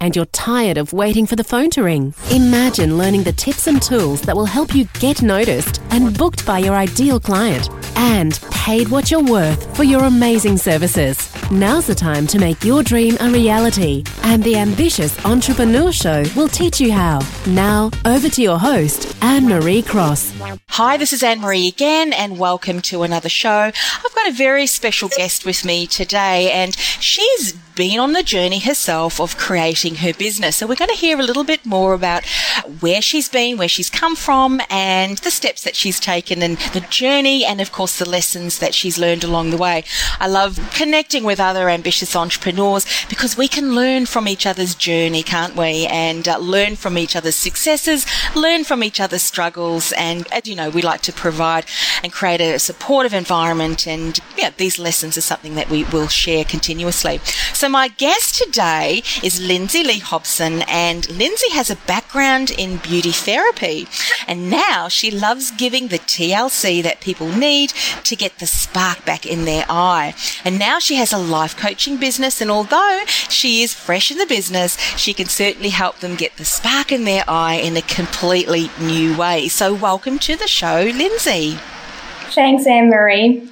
and you're tired of waiting for the phone to ring. Imagine learning the tips and tools that will help you get noticed and booked by your ideal client and paid what you're worth for your amazing services. Now's the time to make your dream a reality, and the Ambitious Entrepreneur Show will teach you how. Now, over to your host, Anne Marie Cross. Hi, this is Anne Marie again, and welcome to another show. I've got a very special guest with me today, and she's been on the journey herself of creating her business. So we're going to hear a little bit more about where she's been, where she's come from, and the steps that she's taken, and the journey, and of course the lessons that she's learned along the way. I love connecting with other ambitious entrepreneurs because we can learn from each other's journey, can't we? And uh, learn from each other's successes, learn from each other's struggles, and as you know, we like to provide and create a supportive environment. And yeah, these lessons are something that we will share continuously. So my guest today is Lindsay Lee Hobson, and Lindsay has a background in beauty therapy, and now she loves giving the TLC that people need to get the spark back in their eye. And now she has a life coaching business, and although she is fresh in the business, she can certainly help them get the spark in their eye in a completely new way. So welcome to the show, Lindsay. Thanks, Anne Marie.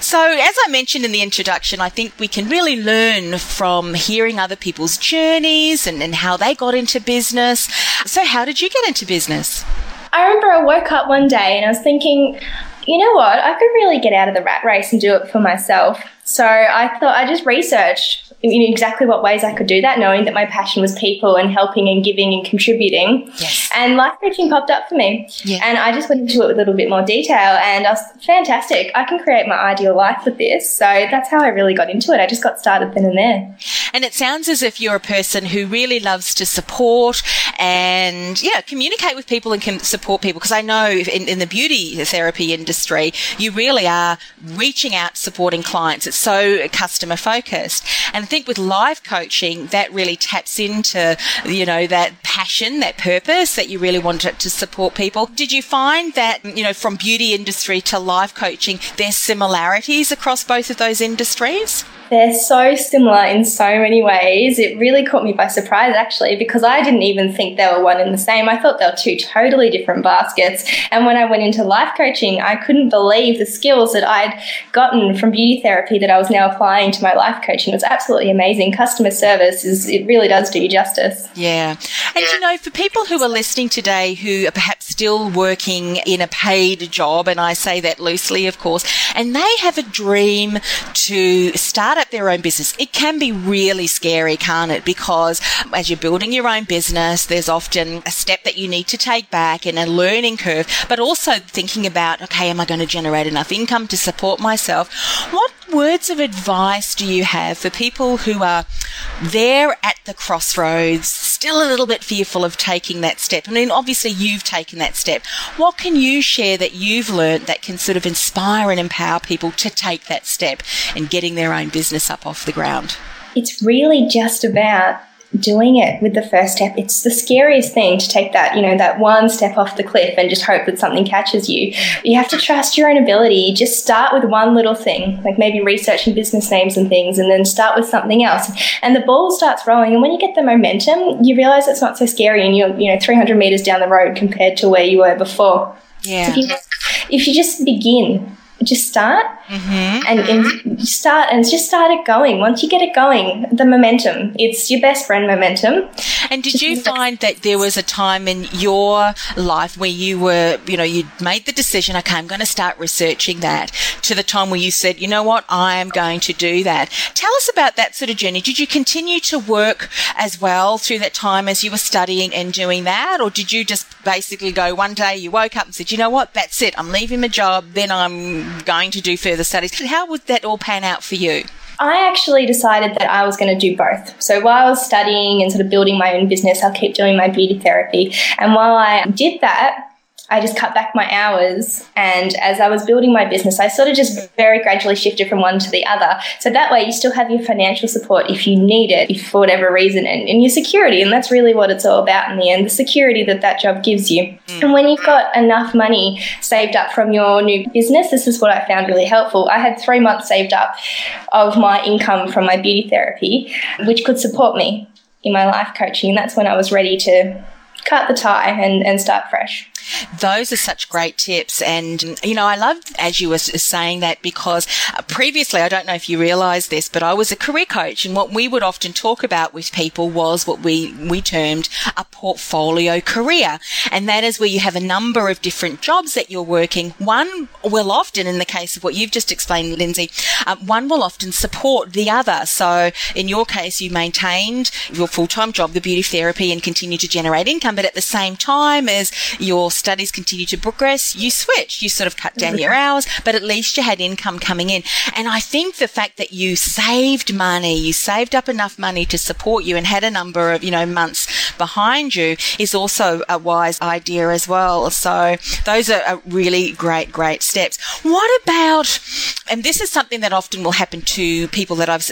So, as I mentioned in the introduction, I think we can really learn from hearing other people's journeys and, and how they got into business. So, how did you get into business? I remember I woke up one day and I was thinking, you know what, I could really get out of the rat race and do it for myself. So I thought I just researched you know, exactly what ways I could do that, knowing that my passion was people and helping and giving and contributing. Yes. And life coaching popped up for me. Yeah. And I just went into it with a little bit more detail and I was fantastic. I can create my ideal life with this. So that's how I really got into it. I just got started then and there. And it sounds as if you're a person who really loves to support and, yeah, communicate with people and can support people. Because I know in, in the beauty therapy industry, you really are reaching out, supporting clients. It's so customer focused. And I think with life coaching, that really taps into, you know, that passion, that purpose that you really want to, to support people. Did you find that, you know, from beauty industry to life coaching, there's similarities across both of those industries? They're so similar in so many ways. It really caught me by surprise, actually, because I didn't even think they were one and the same. I thought they were two totally different baskets. And when I went into life coaching, I couldn't believe the skills that I'd gotten from beauty therapy that I was now applying to my life coaching. It was absolutely amazing. Customer service is, it really does do you justice. Yeah. And you know, for people who are listening today who are perhaps still working in a paid job, and I say that loosely, of course, and they have a dream to start up their own business, it can be really scary, can't it? Because as you're building your own business, there's often a step that you need to take back and a learning curve, but also thinking about, okay, am I going to generate enough income to support myself? What words of advice do you have for people who are there at the crossroads, still a little bit fearful of taking that step? I mean, obviously you've taken that step. What can you share that you've learned that can sort of inspire and empower people to take that step and getting their own business up off the ground? It's really just about doing it with the first step. It's the scariest thing to take that, you know, that one step off the cliff and just hope that something catches you. You have to trust your own ability. Just start with one little thing, like maybe researching business names and things, and then start with something else. And the ball starts rolling. And when you get the momentum, you realize it's not so scary and you're, you know, 300 meters down the road compared to where you were before. Yeah. So if, you, if you just begin, just start mm-hmm. and, and start and just start it going. Once you get it going, the momentum, it's your best friend momentum. And did you find that there was a time in your life where you were, you know, you made the decision, okay, I'm going to start researching that to the time where you said, you know what, I am going to do that. Tell us about that sort of journey. Did you continue to work as well through that time as you were studying and doing that? Or did you just basically go one day you woke up and said, you know what, that's it, I'm leaving my job, then I'm going to do further studies? How would that all pan out for you? I actually decided that I was going to do both. So while I was studying and sort of building my own business, I'll keep doing my beauty therapy. And while I did that, I just cut back my hours. And as I was building my business, I sort of just very gradually shifted from one to the other. So that way you still have your financial support if you need it, if for whatever reason, and, and your security. And that's really what it's all about in the end the security that that job gives you. Mm. And when you've got enough money saved up from your new business, this is what I found really helpful. I had three months saved up of my income from my beauty therapy, which could support me in my life coaching. And that's when I was ready to cut the tie and, and start fresh. Those are such great tips. And, you know, I love as you were saying that because uh, previously, I don't know if you realize this, but I was a career coach. And what we would often talk about with people was what we, we termed a portfolio career. And that is where you have a number of different jobs that you're working. One will often, in the case of what you've just explained, Lindsay, um, one will often support the other. So in your case, you maintained your full-time job, the beauty therapy, and continue to generate income. But at the same time as your studies continue to progress, you switch. You sort of cut down your hours, but at least you had income coming in. And I think the fact that you saved money, you saved up enough money to support you and had a number of, you know, months behind you is also a wise idea as well. So those are really great, great steps. What about, and this is something that often will happen to people that I've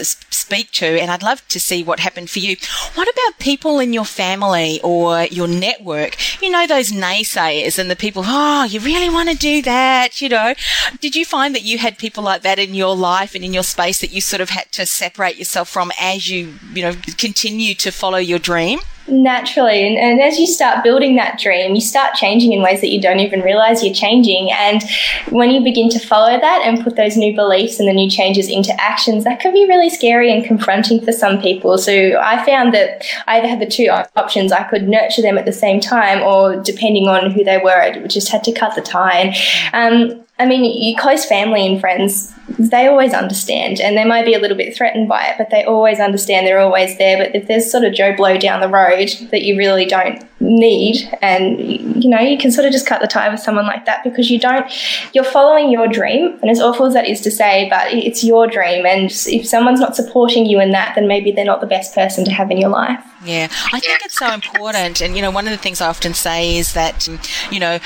speak to, and I'd love to see what happened for you. What about people in your family or your network? You know, those naysayers and the people, oh, you really want to do that, you know. Did you find that you had people like that in your life and in your space that you sort of had to separate yourself from as you, you know, continue to follow your dream? Naturally. And, and, as you start building that dream, you start changing in ways that you don't even realize you're changing. And when you begin to follow that and put those new beliefs and the new changes into actions, that can be really scary and confronting for some people. So I found that I either had the two options. I could nurture them at the same time, or depending on who they were, I just had to cut the tie. And um, I mean, your close family and friends, they always understand and they might be a little bit threatened by it, but they always understand. They're always there. But if there's sort of Joe Blow down the road that you really don't need, and you know, you can sort of just cut the tie with someone like that because you don't, you're following your dream. And as awful as that is to say, but it's your dream. And if someone's not supporting you in that, then maybe they're not the best person to have in your life. Yeah, I think it's so important. And, you know, one of the things I often say is that, mm, you know,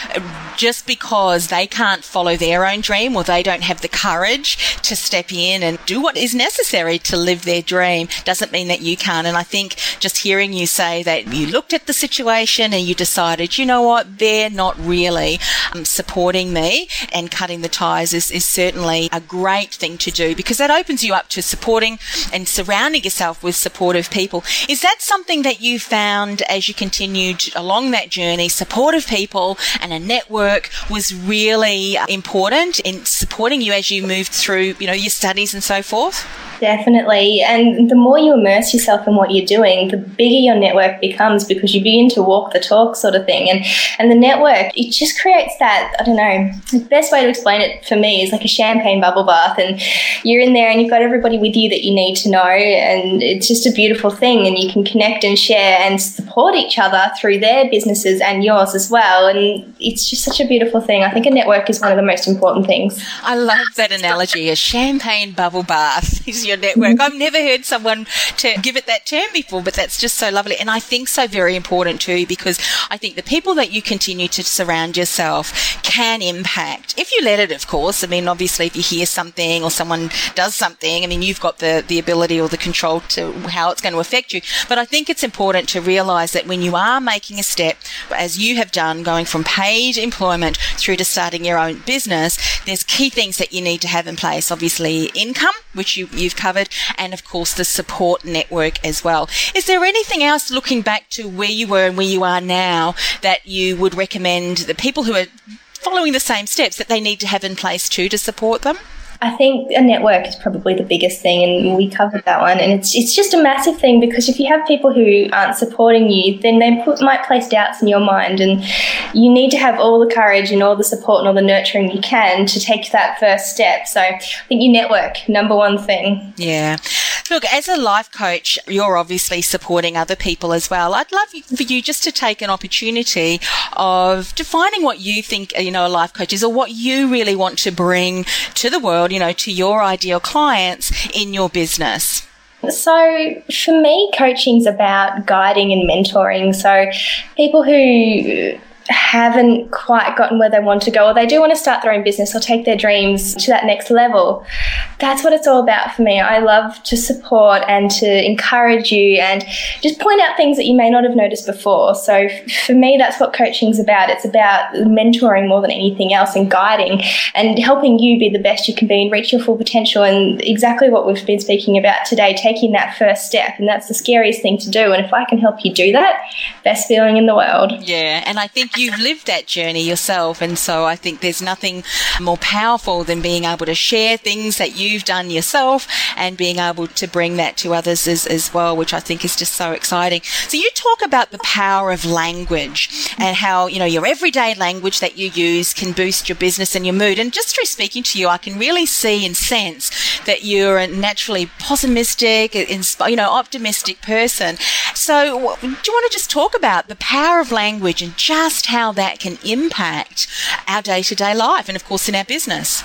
just because they can't follow their own dream or they don't have the courage to step in and do what is necessary to live their dream doesn't mean that you can't. And I think just hearing you say that you looked at the situation and you decided, you know what, they're not really um, supporting me and cutting the ties is, is certainly a great thing to do because that opens you up to supporting and surrounding yourself with supportive people. Is that something something that you found as you continued along that journey, supportive people and a network was really important in supporting you as you moved through, you know, your studies and so forth? Definitely. And the more you immerse yourself in what you're doing, the bigger your network becomes because you begin to walk the talk sort of thing. And and the network, it just creates that, I don't know, the best way to explain it for me is like a champagne bubble bath. And you're in there and you've got everybody with you that you need to know. And it's just a beautiful thing. And you can connect and share and support each other through their businesses and yours as well. And it's just such a beautiful thing. I think a network is one of the most important things. I love that analogy. A champagne bubble bath is your network. I've never heard someone to give it that term before, but that's just so lovely. And I think so very important too, because I think the people that you continue to surround yourself can impact, if you let it, of course. I mean, obviously, if you hear something or someone does something, I mean, you've got the, the ability or the control to how it's going to affect you. But I think it's important to realize that when you are making a step, as you have done, going from paid employment through to starting your own business, there's key things that you need to have in place. Obviously, income, which you, you've covered, and of course the support network as well. Is there anything else looking back to where you were and where you are now that you would recommend the people who are following the same steps that they need to have in place too to support them? I think a network is probably the biggest thing, and we covered that one. And it's it's just a massive thing because if you have people who aren't supporting you, then they put, might place doubts in your mind, and you need to have all the courage and all the support and all the nurturing you can to take that first step. So I think you network, number one thing. Yeah. Look, as a life coach, you're obviously supporting other people as well. I'd love for you just to take an opportunity of defining what you think, you know, a life coach is or what you really want to bring to the world, you know, to your ideal clients in your business. So, for me, coaching's about guiding and mentoring. So, people who haven't quite gotten where they want to go, or they do want to start their own business or take their dreams to that next level. That's what it's all about for me. I love to support and to encourage you and just point out things that you may not have noticed before. So for me, that's what coaching's about. It's about mentoring more than anything else and guiding and helping you be the best you can be and reach your full potential. And exactly what we've been speaking about today, taking that first step. And that's the scariest thing to do. And if I can help you do that, best feeling in the world. Yeah. And I think you've lived that journey yourself. And so I think there's nothing more powerful than being able to share things that you've done yourself and being able to bring that to others as, as well, which I think is just so exciting. So you talk about the power of language and how, you know, your everyday language that you use can boost your business and your mood. And just through speaking to you, I can really see and sense that you're a naturally pessimistic, you know, optimistic person. So do you want to just talk about the power of language and just how that can impact our day to day life and, of course, in our business.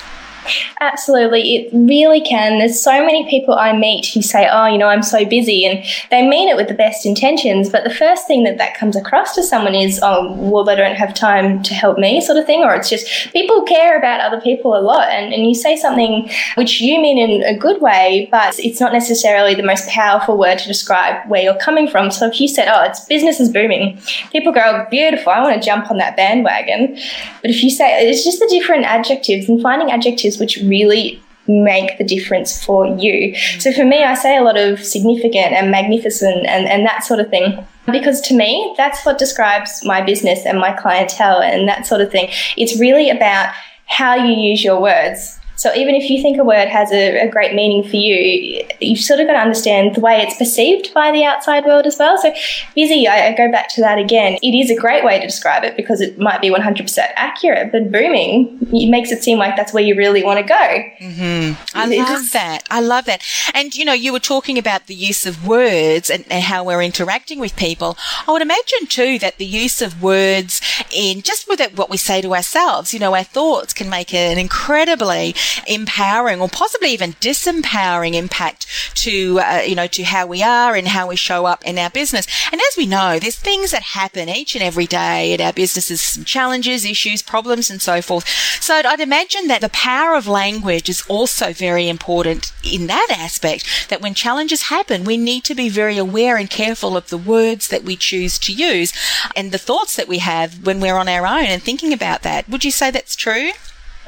Absolutely, it really can. There's so many people I meet who say, "Oh, you know, I'm so busy," and they mean it with the best intentions. But the first thing that that comes across to someone is, "Oh, well, they don't have time to help me," sort of thing, or it's just people care about other people a lot, and, and you say something which you mean in a good way, but it's not necessarily the most powerful word to describe where you're coming from. So if you said, "Oh, it's business is booming," people go, "Beautiful, I want to jump on that bandwagon," but if you say it's just the different adjectives and finding adjectives which really make the difference for you. So for me, I say a lot of significant and magnificent and, and that sort of thing. Because to me, that's what describes my business and my clientele and that sort of thing. It's really about how you use your words. So even if you think a word has a, a, great meaning for you, you've sort of got to understand the way it's perceived by the outside world as well. So busy, I, I go back to that again. It is a great way to describe it because it might be 100% accurate, but booming, it makes it seem like that's where you really want to go. Mm-hmm. I love that. I love that. And, you know, you were talking about the use of words and, and how we're interacting with people. I would imagine too that the use of words in just with it, what we say to ourselves, you know, our thoughts can make an incredibly empowering or possibly even disempowering impact to, uh, you know, to how we are and how we show up in our business. And as we know, there's things that happen each and every day at our businesses, some challenges, issues, problems, and so forth. So I'd imagine that the power of language is also very important in that aspect, that when challenges happen, we need to be very aware and careful of the words that we choose to use and the thoughts that we have when we're on our own and thinking about that. Would you say that's true?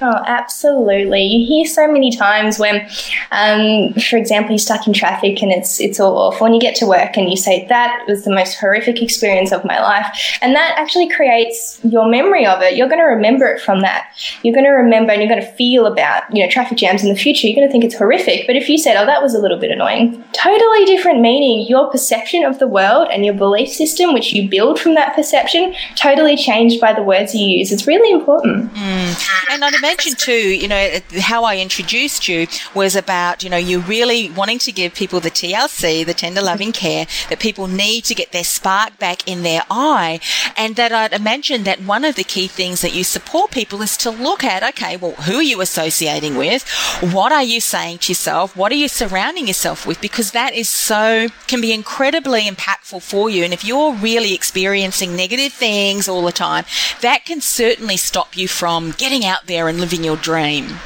Oh, absolutely. You hear so many times when, um, for example, you're stuck in traffic and it's it's all awful, and you get to work and you say that was the most horrific experience of my life, and that actually creates your memory of it. You're going to remember it from that. You're going to remember and you're going to feel about you know traffic jams in the future. You're going to think it's horrific. But if you said, "Oh, that was a little bit annoying," totally different meaning. Your perception of the world and your belief system, which you build from that perception, totally changed by the words you use. It's really important. Mm. And I'd mentioned too, you know, how I introduced you was about, you know, you really wanting to give people the TLC, the tender loving mm-hmm. care, that people need to get their spark back in their eye. And that I'd imagine that one of the key things that you support people is to look at, okay, well, who are you associating with? What are you saying to yourself? What are you surrounding yourself with? Because that is so, can be incredibly impactful for you. And if you're really experiencing negative things all the time, that can certainly stop you from getting out there and living your dream.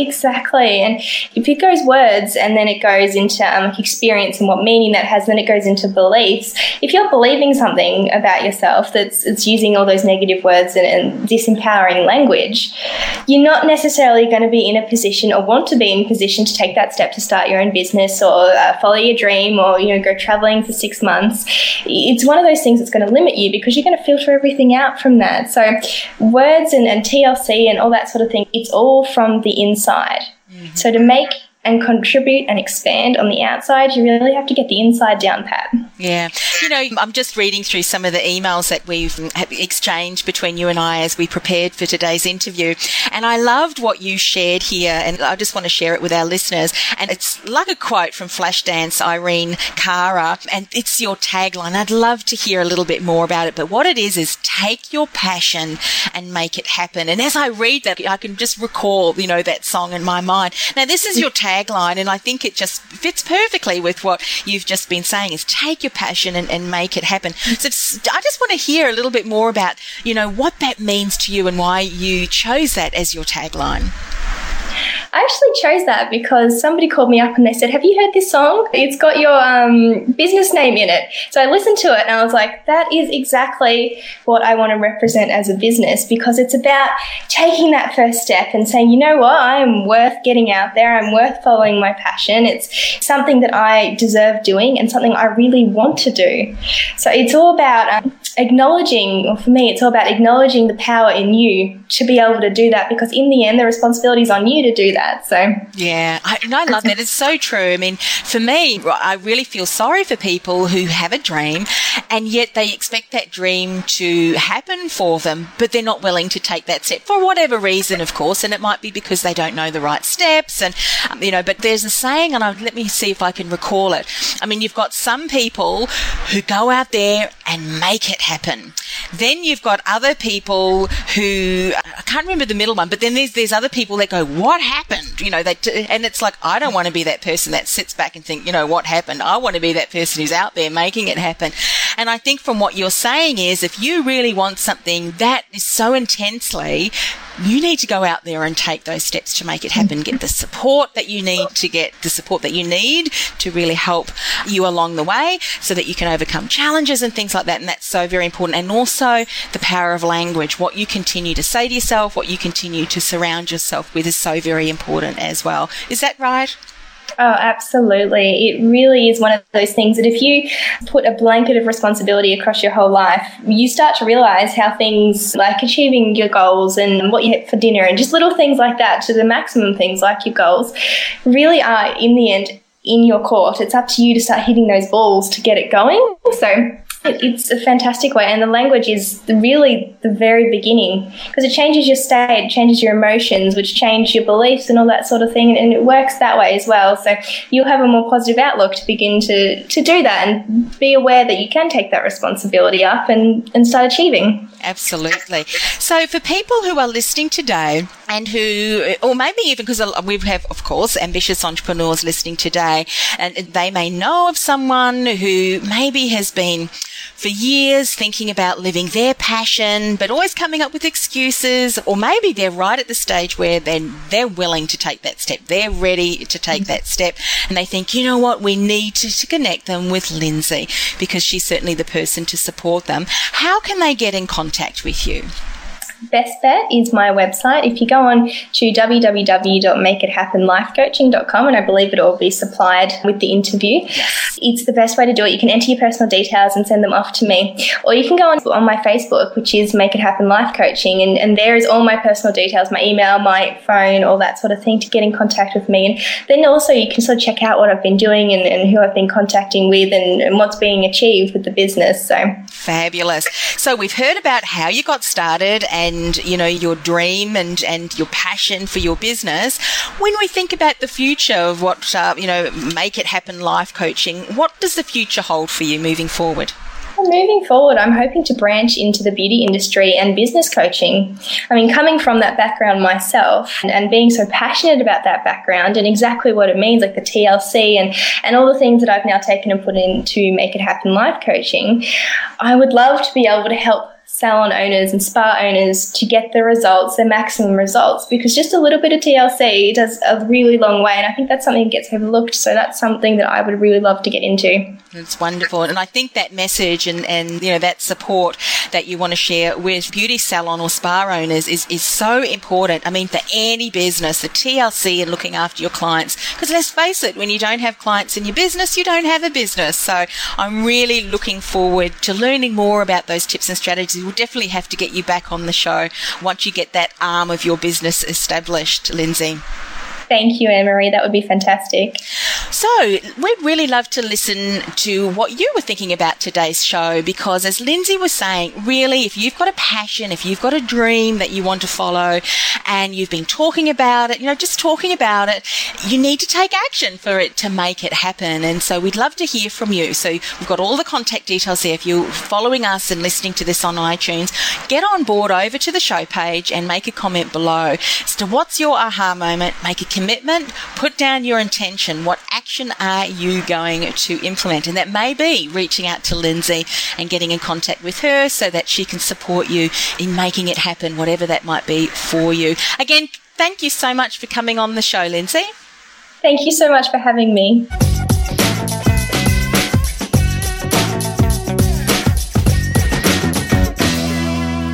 Exactly. And if it goes words and then it goes into um, experience and what meaning that has, then it goes into beliefs. If you're believing something about yourself that's it's using all those negative words and, and disempowering language, you're not necessarily going to be in a position or want to be in a position to take that step to start your own business or uh, follow your dream or, you know, go traveling for six months. It's one of those things that's going to limit you because you're going to filter everything out from that. So words and, and TLC and all that sort of thing, it's all from the inside inside. Mm-hmm. So to make and contribute and expand on the outside, you really have to get the inside down pat. Yeah. You know, I'm just reading through some of the emails that we've mm, exchanged between you and I as we prepared for today's interview. And I loved what you shared here. And I just want to share it with our listeners. And it's like a quote from Flashdance Irene Cara. And it's your tagline. I'd love to hear a little bit more about it. But what it is, is take your passion and make it happen. And as I read that, I can just recall, you know, that song in my mind. Now, this is your tagline tagline, and I think it just fits perfectly with what you've just been saying: is take your passion and, and make it happen. So I just want to hear a little bit more about you know what that means to you and why you chose that as your tagline. I actually chose that because somebody called me up and they said, Have you heard this song? It's got your um, business name in it. So I listened to it and I was like, That is exactly what I want to represent as a business because it's about taking that first step and saying, You know what? I'm worth getting out there. I'm worth following my passion. It's something that I deserve doing and something I really want to do. So it's all about um, acknowledging, or for me, it's all about acknowledging the power in you to be able to do that because in the end, the responsibility is on you to do that that. So yeah, I, and I love that. It's so true. I mean, for me, I really feel sorry for people who have a dream and yet they expect that dream to happen for them, but they're not willing to take that step for whatever reason, of course. And it might be because they don't know the right steps, and um, you know. But there's a saying, and I, let me see if I can recall it. I mean, you've got some people who go out there and make it happen. Then you've got other people who I can't remember the middle one, but then there's there's other people that go, "What happened?" You know, they and it's like I don't want to be that person that sits back and think, you know, what happened. I want to be that person who's out there making it happen. And I think from what you're saying is, if you really want something that is so intensely, you need to go out there and take those steps to make it happen. Get the support that you need to get the support that you need to really help you along the way so that you can overcome challenges and things like that. And that's so very important. And also the power of language. What you continue to say to yourself, what you continue to surround yourself with is so very important as well. Is that right? Oh, absolutely. It really is one of those things that if you put a blanket of responsibility across your whole life, you start to realize how things like achieving your goals and what you hit for dinner and just little things like that to the maximum things like your goals really are in the end in your court. It's up to you to start hitting those balls to get it going. So it's a fantastic way, and the language is really the very beginning because it changes your state, it changes your emotions, which change your beliefs and all that sort of thing, and it works that way as well. So you'll have a more positive outlook to begin to, to do that and be aware that you can take that responsibility up and, and start achieving. Absolutely. So, for people who are listening today and who, or maybe even because we have, of course, ambitious entrepreneurs listening today, and they may know of someone who maybe has been for years thinking about living their passion, but always coming up with excuses, or maybe they're right at the stage where they're, they're willing to take that step. They're ready to take that step. And they think, you know what, we need to, to connect them with Lindsay because she's certainly the person to support them. How can they get in contact with you? Best bet is my website. If you go on to www.makeithappenlifecoaching.com, and I believe it'll be supplied with the interview, yes. it's the best way to do it. You can enter your personal details and send them off to me. Or you can go on, on my Facebook, which is Make It Happen Life Coaching, and, and there is all my personal details, my email, my phone, all that sort of thing to get in contact with me. And then also you can sort of check out what I've been doing and, and who I've been contacting with and, and what's being achieved with the business. So fabulous. So we've heard about how you got started and and you know your dream and and your passion for your business when we think about the future of what uh, you know make it happen life coaching what does the future hold for you moving forward moving forward, I'm hoping to branch into the beauty industry and business coaching. I mean, coming from that background myself and, and, being so passionate about that background and exactly what it means, like the TLC and, and all the things that I've now taken and put in to make it happen life coaching, I would love to be able to help salon owners and spa owners to get the results, the maximum results, because just a little bit of TLC does a really long way. And I think that's something that gets overlooked. So that's something that I would really love to get into. It's wonderful. And I think that message and, and you know, that support that you want to share with beauty salon or spa owners is, is so important. I mean, for any business, the TLC and looking after your clients. Because let's face it, when you don't have clients in your business, you don't have a business. So I'm really looking forward to learning more about those tips and strategies we'll definitely have to get you back on the show once you get that arm of your business established, Lindsay. Thank you, Anne Marie. That would be fantastic. So, we'd really love to listen to what you were thinking about today's show because, as Lindsay was saying, really, if you've got a passion, if you've got a dream that you want to follow and you've been talking about it, you know, just talking about it, you need to take action for it to make it happen. And so, we'd love to hear from you. So, we've got all the contact details there. If you're following us and listening to this on iTunes, get on board over to the show page and make a comment below as to what's your aha moment. Make a commitment, put down your intention. What action are you going to implement? And that may be reaching out to Lindsay and getting in contact with her so that she can support you in making it happen, whatever that might be for you. Again, thank you so much for coming on the show, Lindsay. Thank you so much for having me.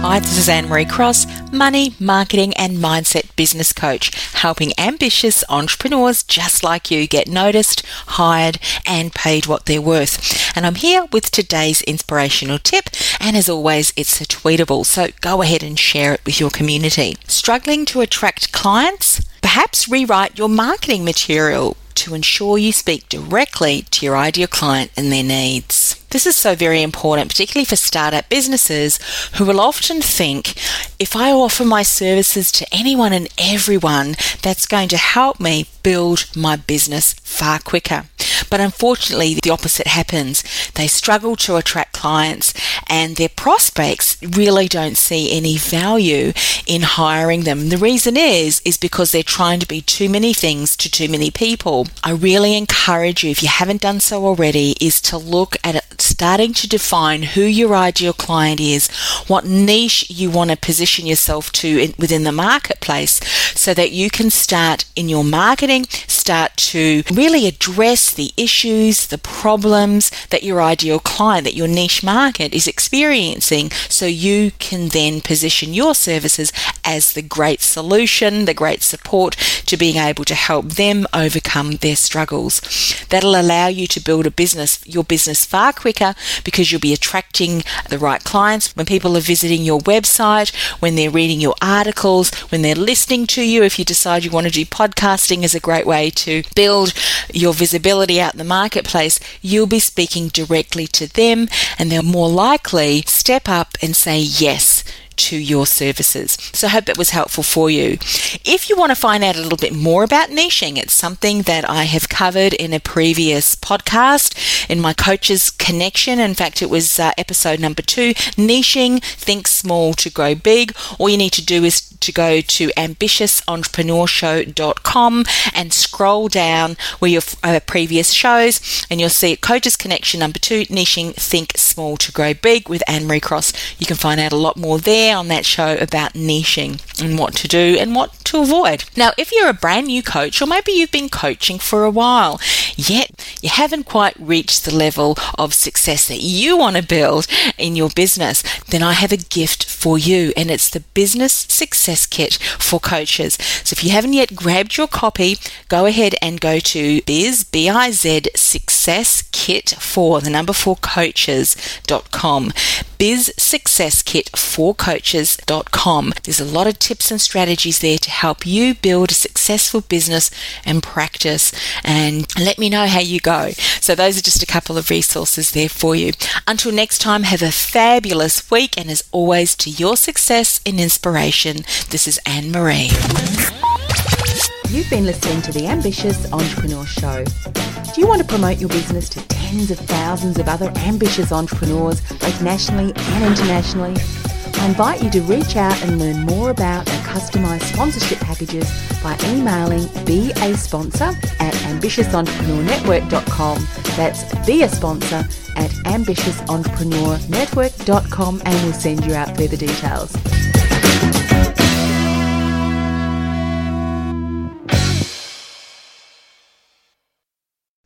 Hi, this is Anne Marie Cross, money, marketing, and mindset business coach, helping ambitious entrepreneurs just like you get noticed, hired, and paid what they're worth. And I'm here with today's inspirational tip, and as always, it's a tweetable, so go ahead and share it with your community. Struggling to attract clients? Perhaps rewrite your marketing material to ensure you speak directly to your ideal client and their needs. This is so very important, particularly for startup businesses who will often think if I offer my services to anyone and everyone, that's going to help me build my business far quicker. But unfortunately, the opposite happens. They struggle to attract clients, and their prospects really don't see any value in hiring them. The reason is is because they're trying to be too many things to too many people. I really encourage you, if you haven't done so already, is to look at starting to define who your ideal client is, what niche you want to position yourself to in, within the marketplace, so that you can start in your marketing, start to really address the issues, the problems that your ideal client, that your niche market is experiencing, so you can then position your services as the great solution, the great support to being able to help them overcome their struggles. That'll allow you to build a business, your business far quicker because you'll be attracting the right clients when people are visiting your website, when they're reading your articles, when they're listening to you. If you decide you want to do podcasting as a great way to build your visibility out in the marketplace, you'll be speaking directly to them and they'll more likely step up and say yes to your services. So I hope that was helpful for you. If you want to find out a little bit more about niching, it's something that I have covered in a previous podcast in my coaches connection. In fact, it was uh, episode number two, niching, think small to grow big. All you need to do is to go to ambitiousentrepreneurshow.com and scroll down where your uh, previous shows and you'll see Coaches Connection number two, niching, think small to grow big with Anne Marie Cross. You can find out a lot more there on that show about niching and what to do and what to avoid. Now, if you're a brand new coach or maybe you've been coaching for a while, yet you haven't quite reached the level of success that you want to build in your business, then I have a gift for you and it's the Business Success Kit for coaches. So if you haven't yet grabbed your copy, go ahead and go to biz, B-I-Z, success kit for the number four coaches.com. Biz Success Kit for There's a lot of tips and strategies there to help you build a successful business and practice and let me know how you go. So those are just a couple of resources there for you. Until next time, have a fabulous week and as always to your success and inspiration, this is Anne Marie. You've been listening to the Ambitious Entrepreneur Show. Do you want to promote your business to tens of thousands of other ambitious entrepreneurs, both nationally and internationally? I invite you to reach out and learn more about our customized sponsorship packages by emailing be a sponsor at ambitiousentrepreneurnetwork.com. That's be a sponsor at ambitiousentrepreneurnetwork.com and we'll send you out further details.